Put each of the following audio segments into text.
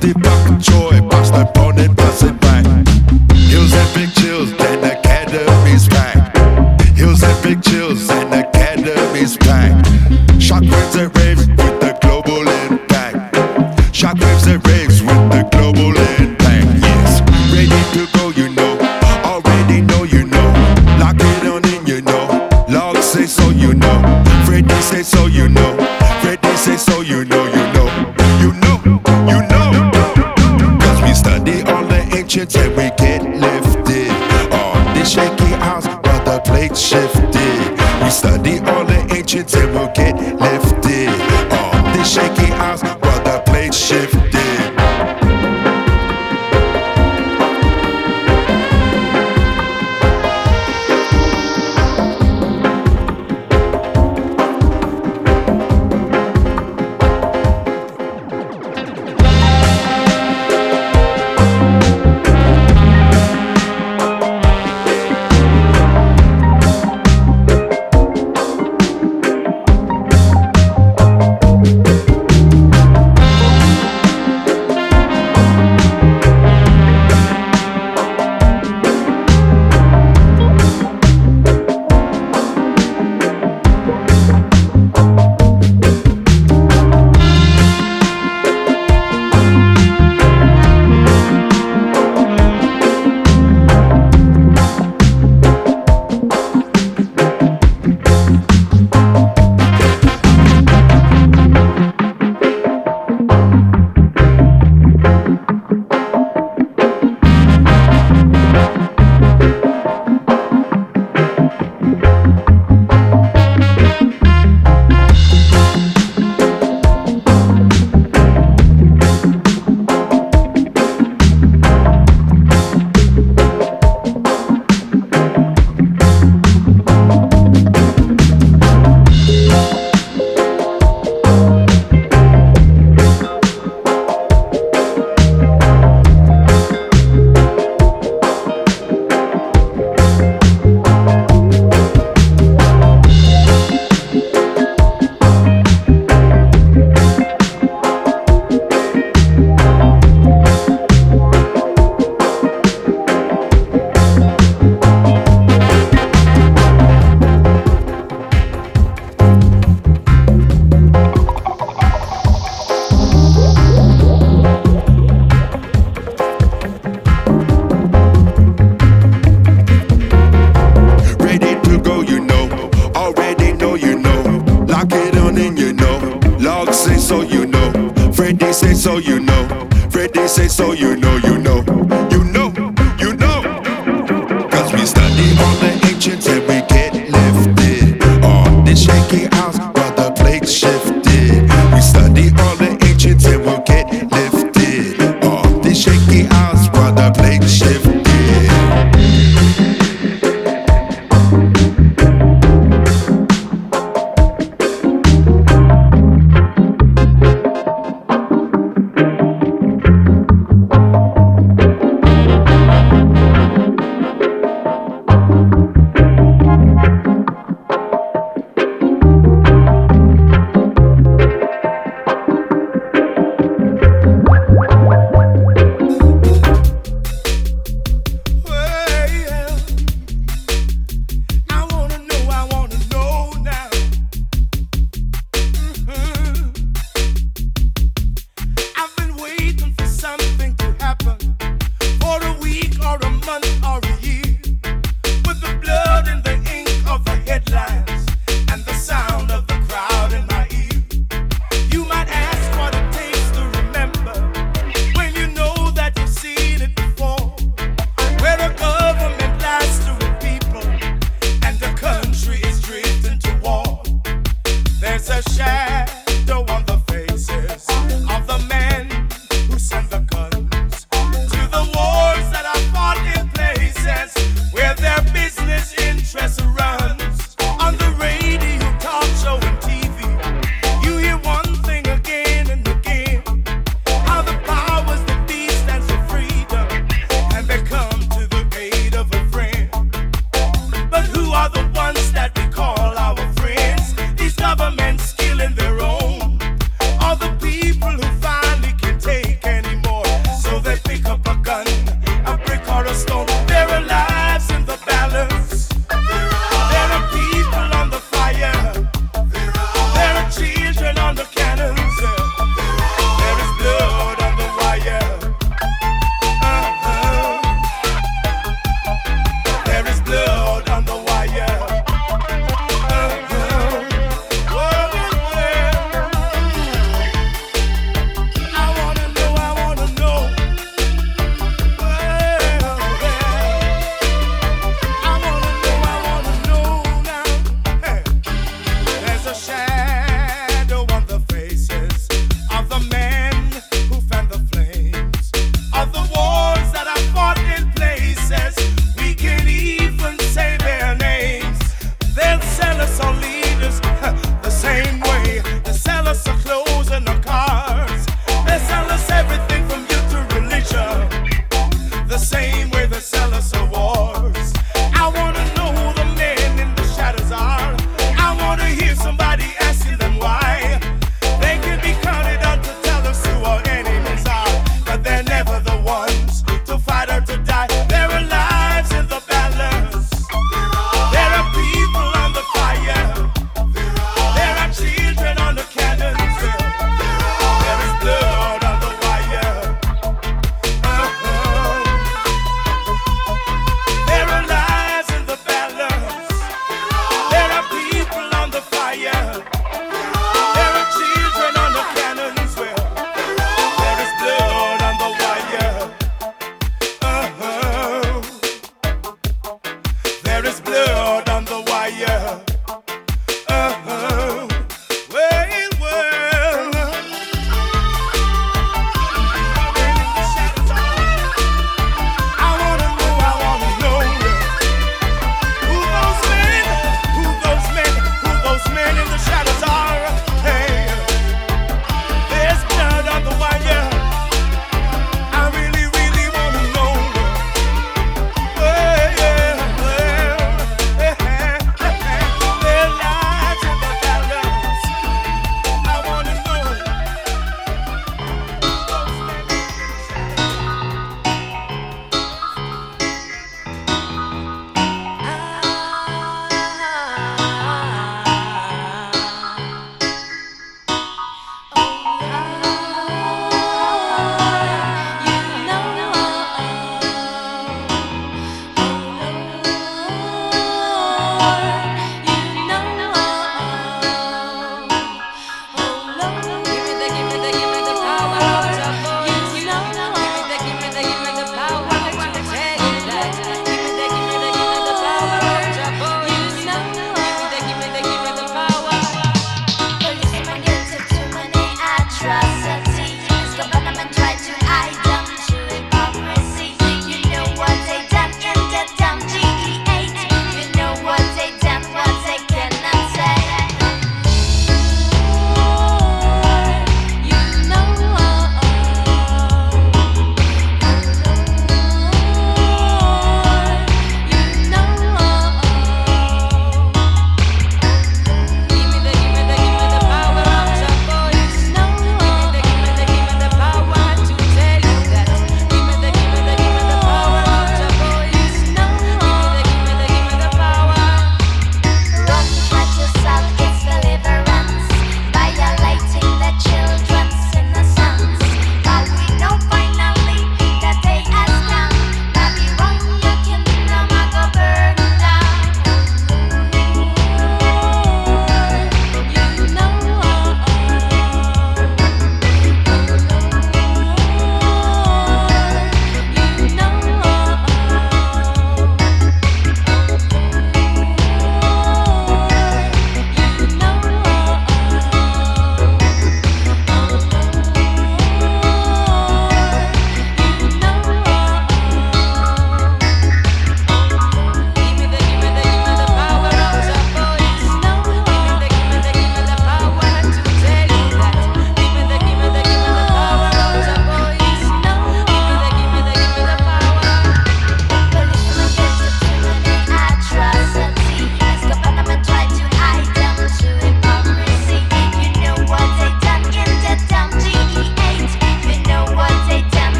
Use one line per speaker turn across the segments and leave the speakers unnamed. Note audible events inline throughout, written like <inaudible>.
The buck joy, pass the bonnet,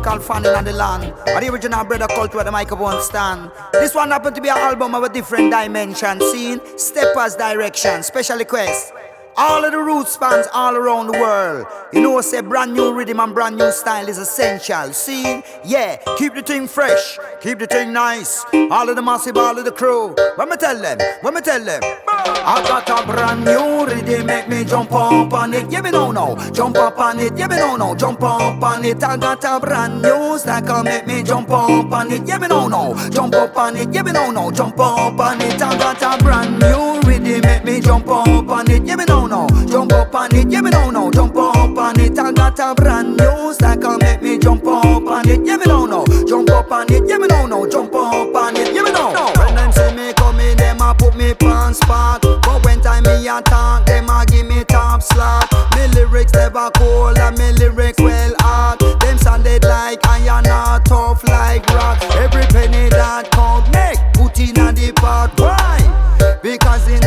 musical fans in the land. And the original brother culture where the microphone stand. This one happened to be an album of a different dimension. Scene, steppers direction, special request. All of the roots fans all around the world. You know, I say brand new rhythm and brand new style is essential. See, yeah, keep the thing fresh, keep the thing nice. All of the massive, all of the crew. Let me tell them, let me tell them. I got a brand new rhythm, make me jump up on it. Yeah, me no no, jump up on it. Yeah, me no no, jump up on it. I got a brand new stack, make me jump up on it. Yeah, me no no, jump up on it. Yeah, me no no, jump up on it. I got a brand new rhythm, make me jump up on it. Yeah, me no no, jump up on it. Yeah, me no no, jump up on it. I got a brand new stack, make me jump up on it. Yeah, me no no, jump up on it. Yeah, me no no, jump up on it. Yeah, me no. When them see me coming, them a put me pants spot. But when time me a talk, them a give me top slot. Me lyrics never cold and me lyrics well hard. Them sounded like iron or tough like rock. Every penny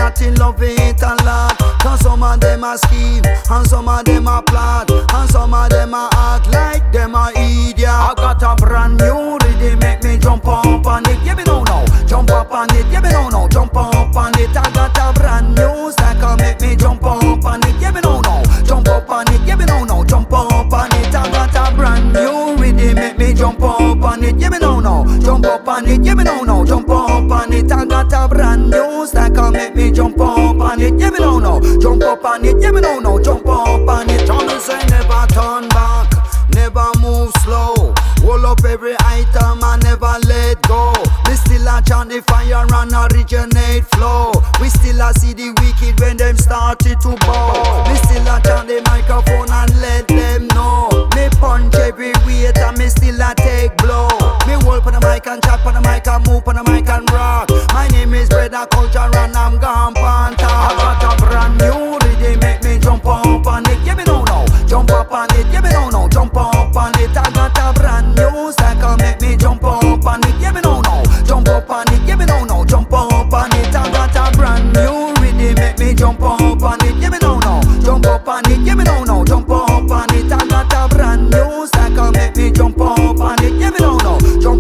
Not in love it a lot. Cause some of them a scheme, and some of them a plot, and some of them a act like them a idiot. I got a brand new rhythm, make me jump up on it. Yeah, me know now, jump up on it. Yeah, me know now, jump up on it. I got a brand new stack, make me jump up on it. Yeah, me know now, jump up on it. Yeah, me know now, jump up on it. I got a brand new rhythm, make me jump up jump up on it. Yeah, me know now, jump up on it. I got a brand new stack, make me jump up on it. Yeah, me know now, jump up on it. Yeah, me know now, jump up on it. Johnny say never turn back, never move slow. Hold up every item and never let go. We still a chant the fire and originate flow. We still a see the wicked when them started to bow. We still a chant the microphone and let and move on the mic and rock. My name is Brother Culture and I'm gone pan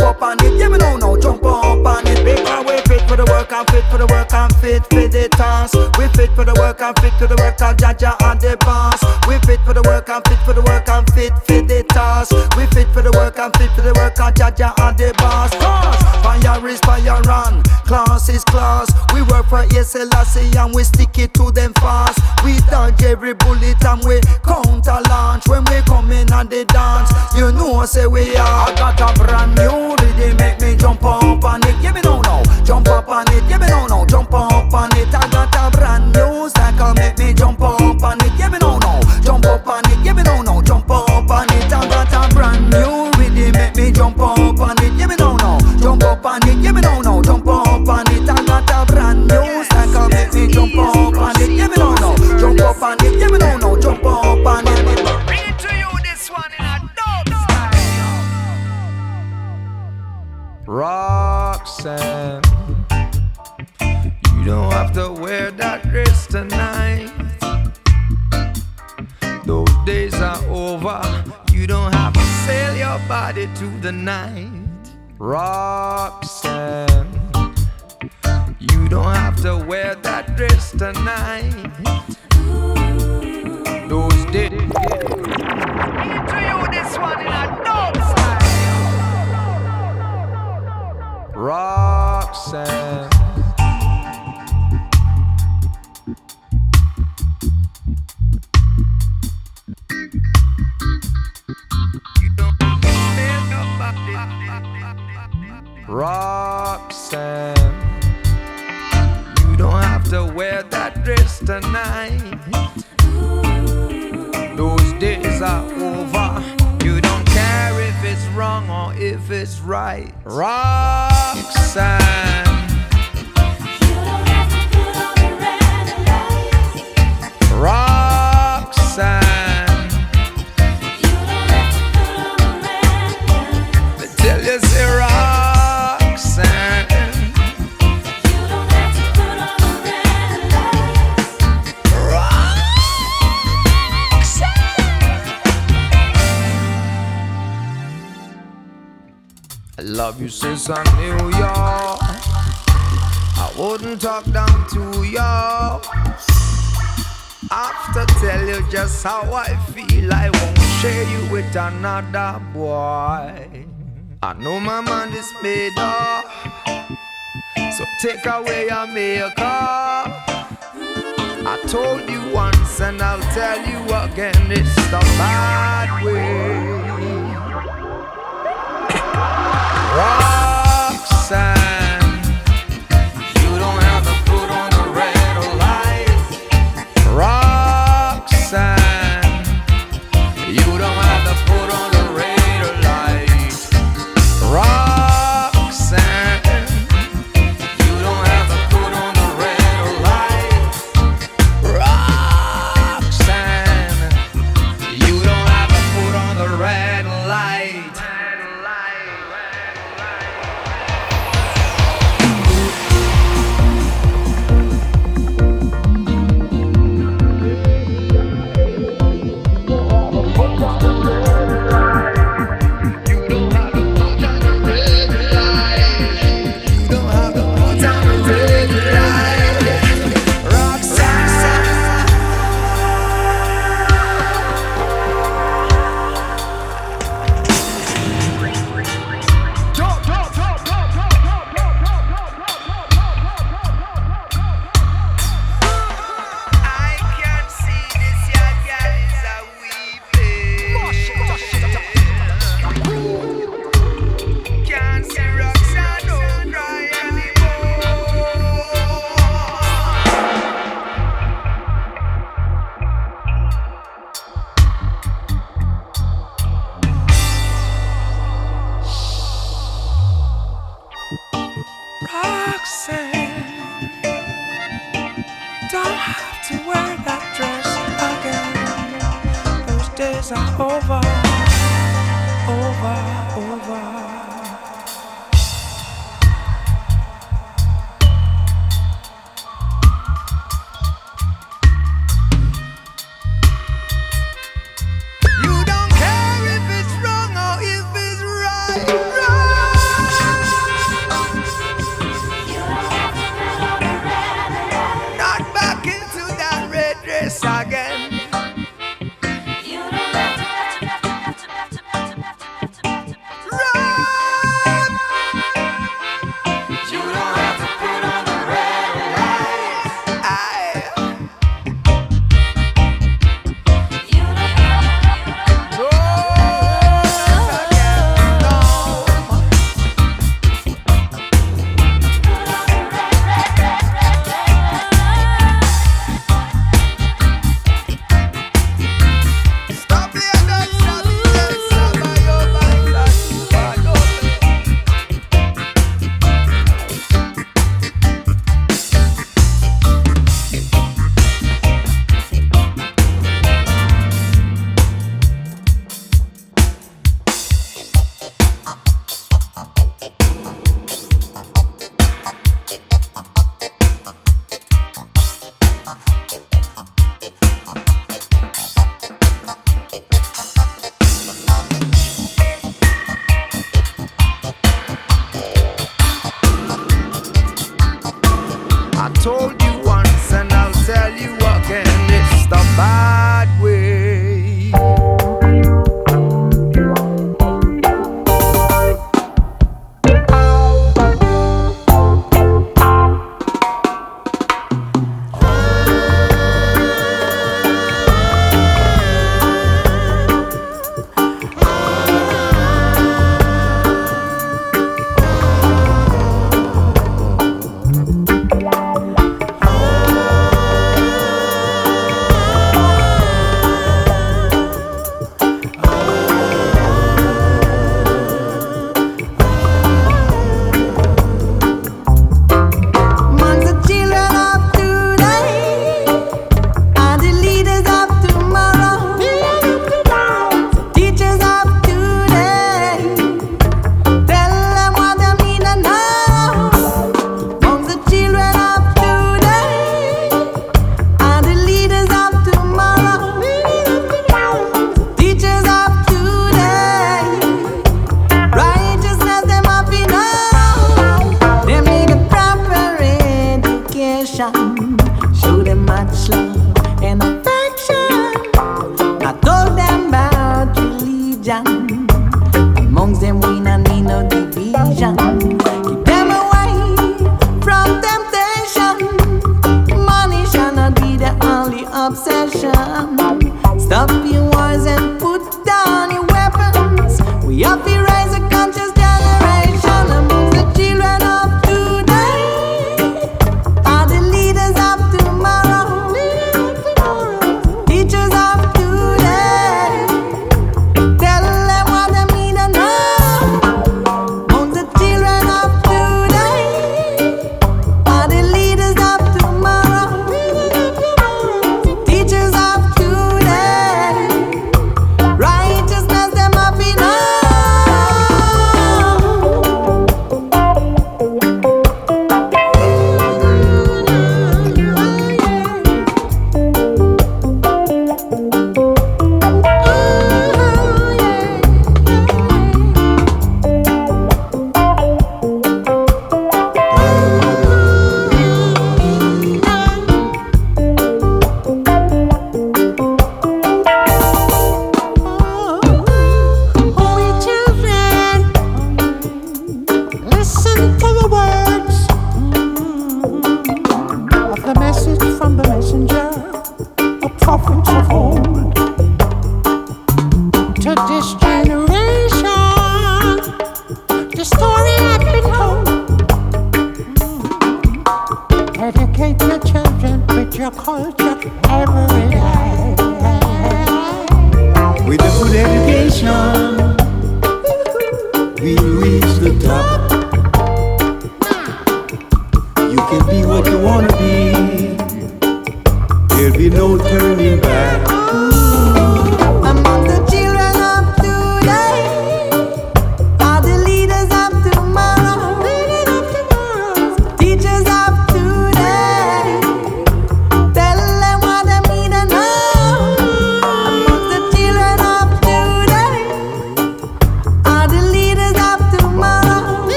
jump up on it. Yeah, me know now, jump up on it. Because we fit for the work, I'm fit for the work, I'm fit for the task. We fit for the work, I'm fit for the work, I'm Jaja and the boss. We fit for the work, I'm fit for the work, I'm fit for the task. We fit for the work, I'm fit for the work, I'm Jaja and the boss. Cause fire is fire on, class is class. For SLC and we stick it to them fast. We dodge every bullet and we counter launch when we come in and they dance. You know, I say we are. I got a brand new rhythm, make me jump up on it. Yeah, me know now, jump up on it. Yeah, me know now, jump up on it. Jump up on it. Yeah, me know now, jump up on it. Yeah, me know now, jump up on it.
Bring it to you, this one.
Roxanne, you don't have to wear that dress tonight. Those days are over. You don't have to sell your body to the night. Roxanne, don't have to wear that dress tonight. Those days.
Bring it to you, this one in a dope style.
Roxanne, tonight. Those days are over. You don't care if it's wrong or if it's right. Roxanne. Roxanne. Paris and New York. I wouldn't talk down to you. After tell you just how I feel, I won't share you with another boy. I know my mind is made up, so take away your makeup. I told you once and I'll tell you again, it's the bad way. <coughs> side. see
no
turning back.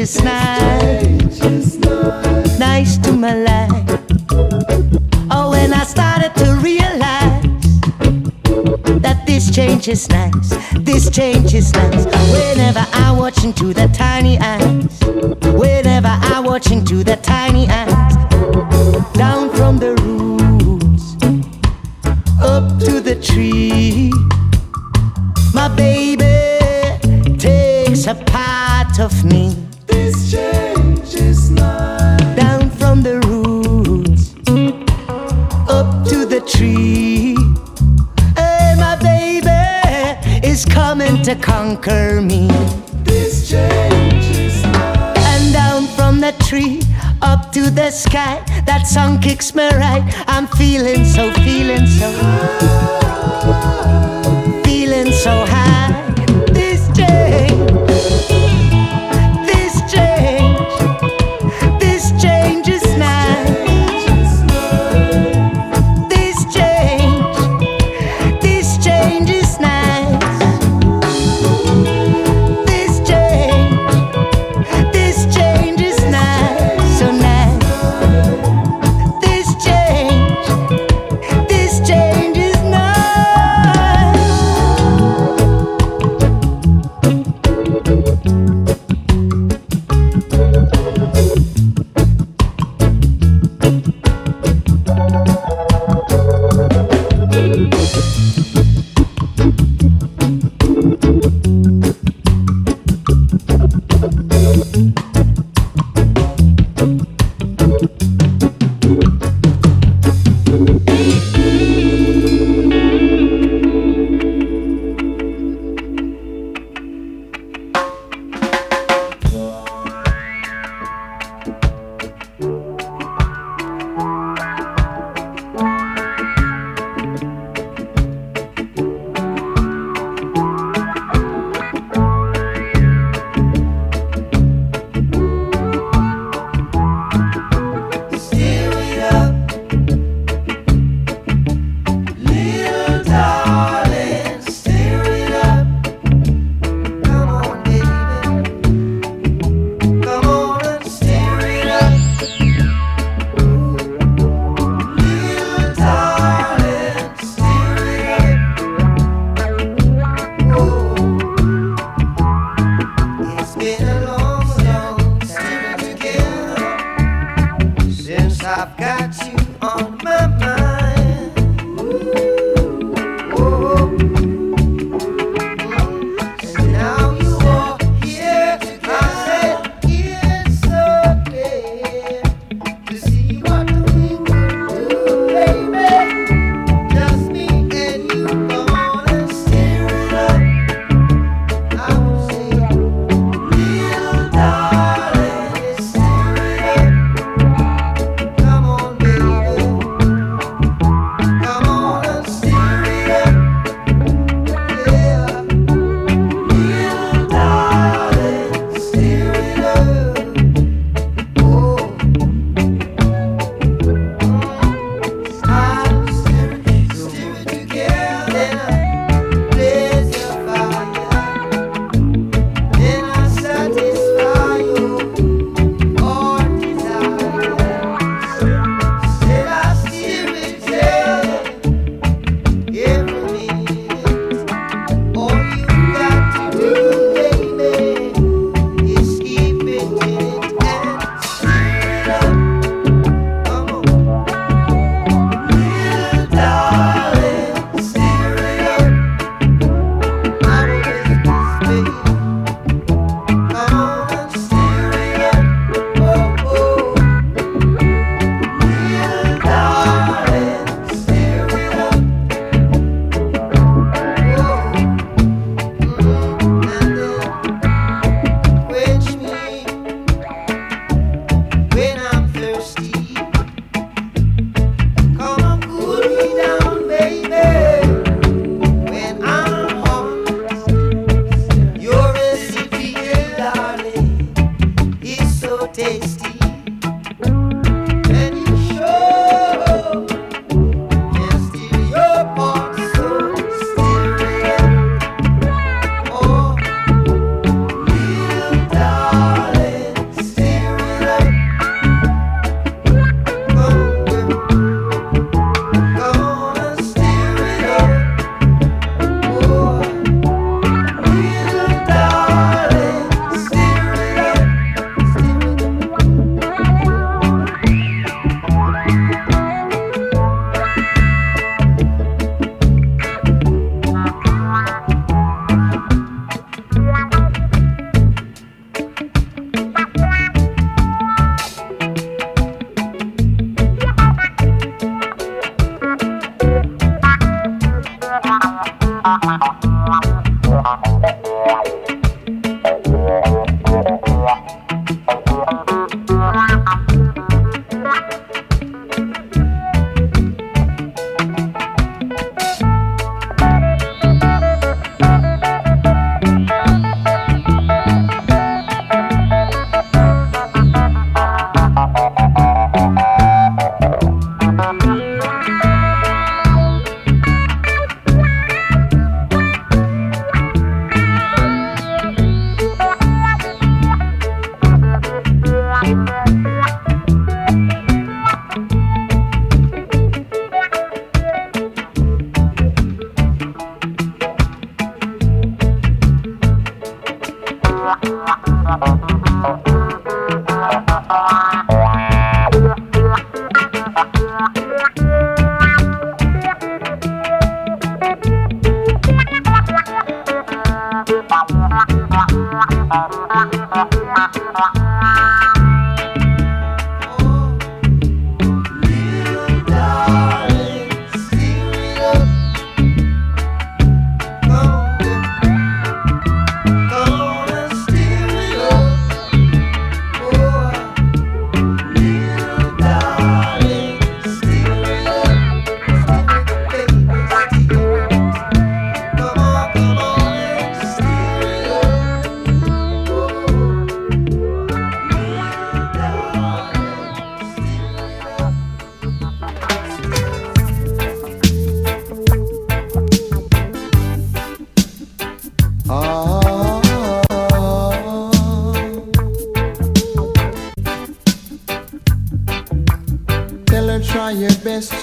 This
change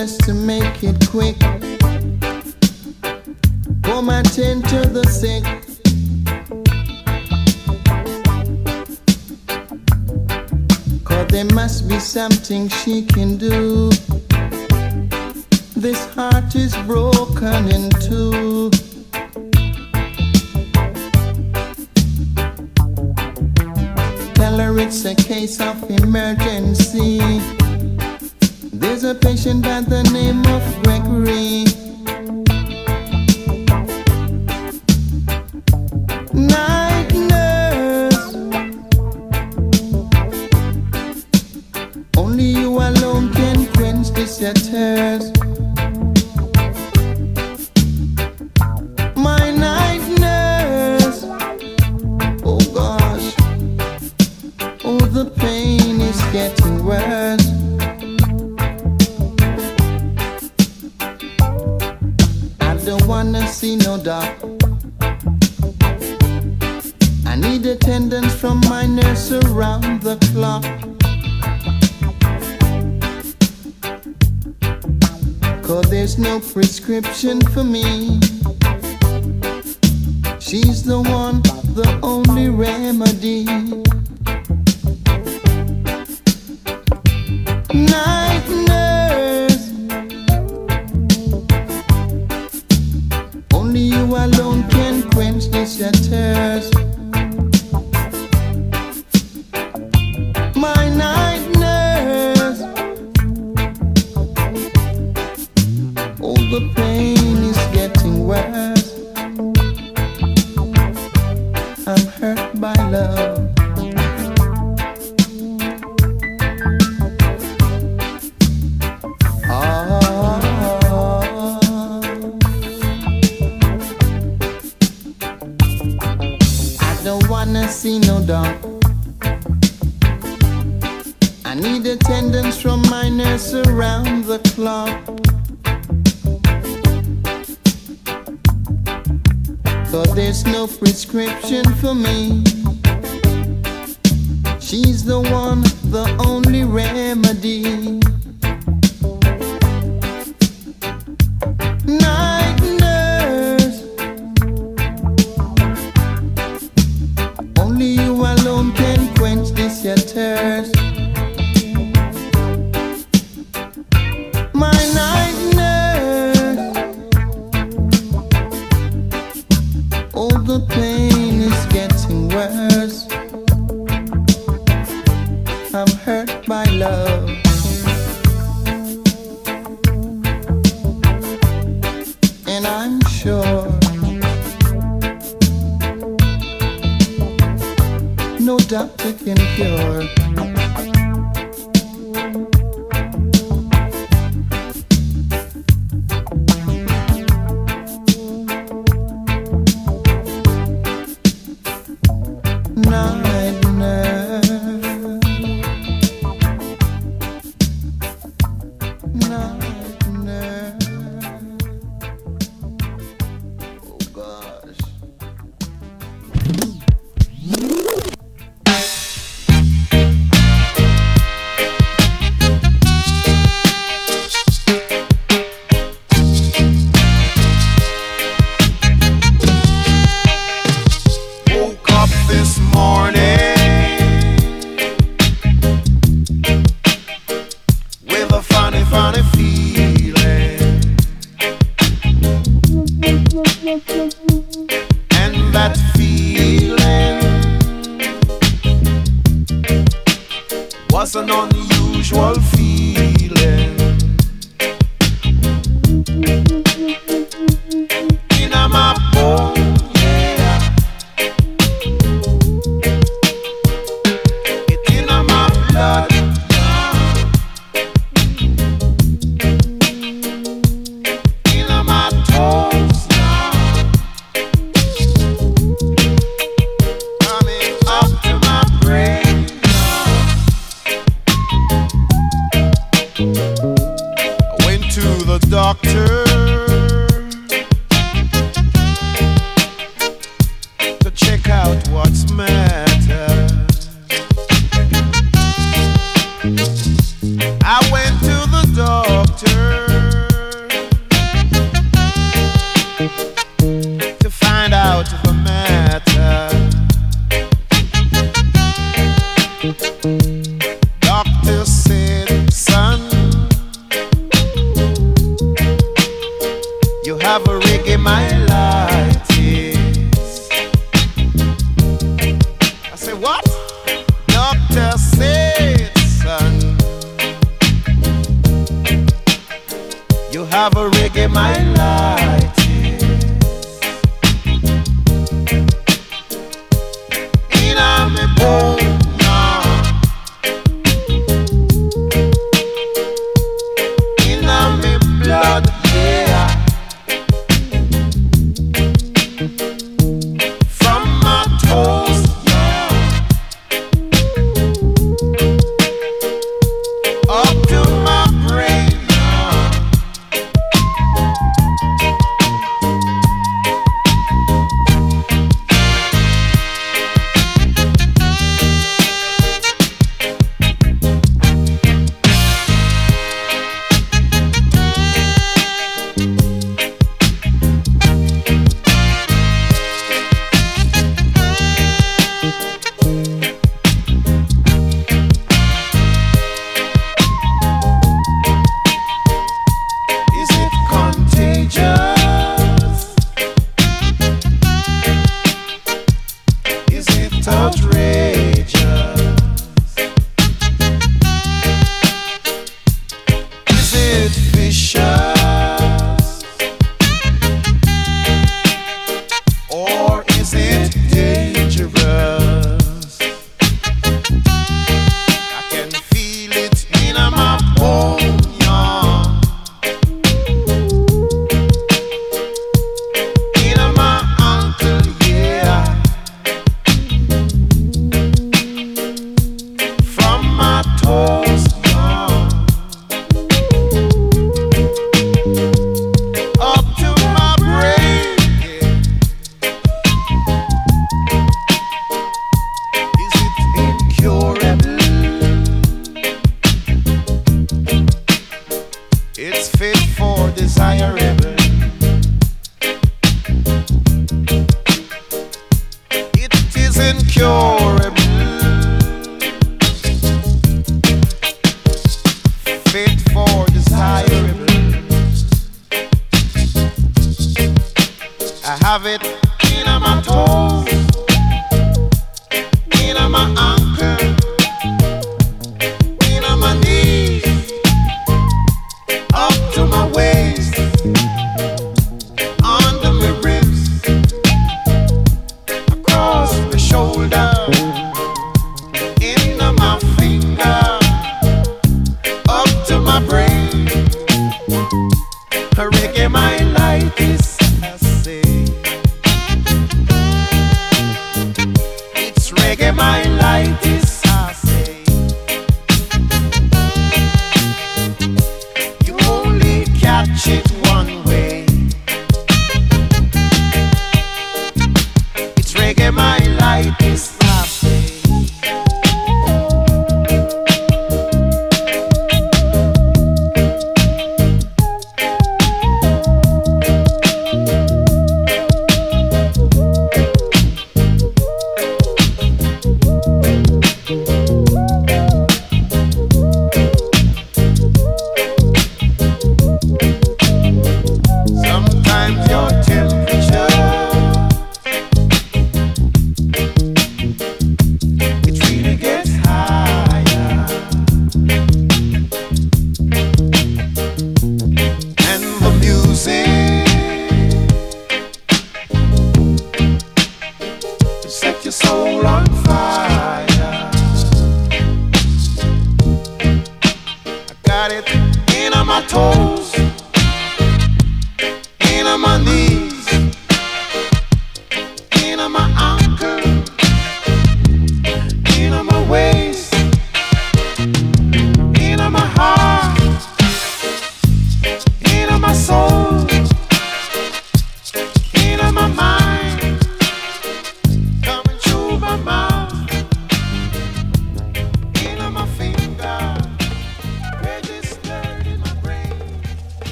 just to make
it quick. For my ten to the
sick. Cause there must be something she can do.
This heart is broken in two. Tell her it's a case of emergency was a patient by the name of Gregory.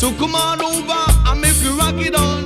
So come on over and make you rock it on.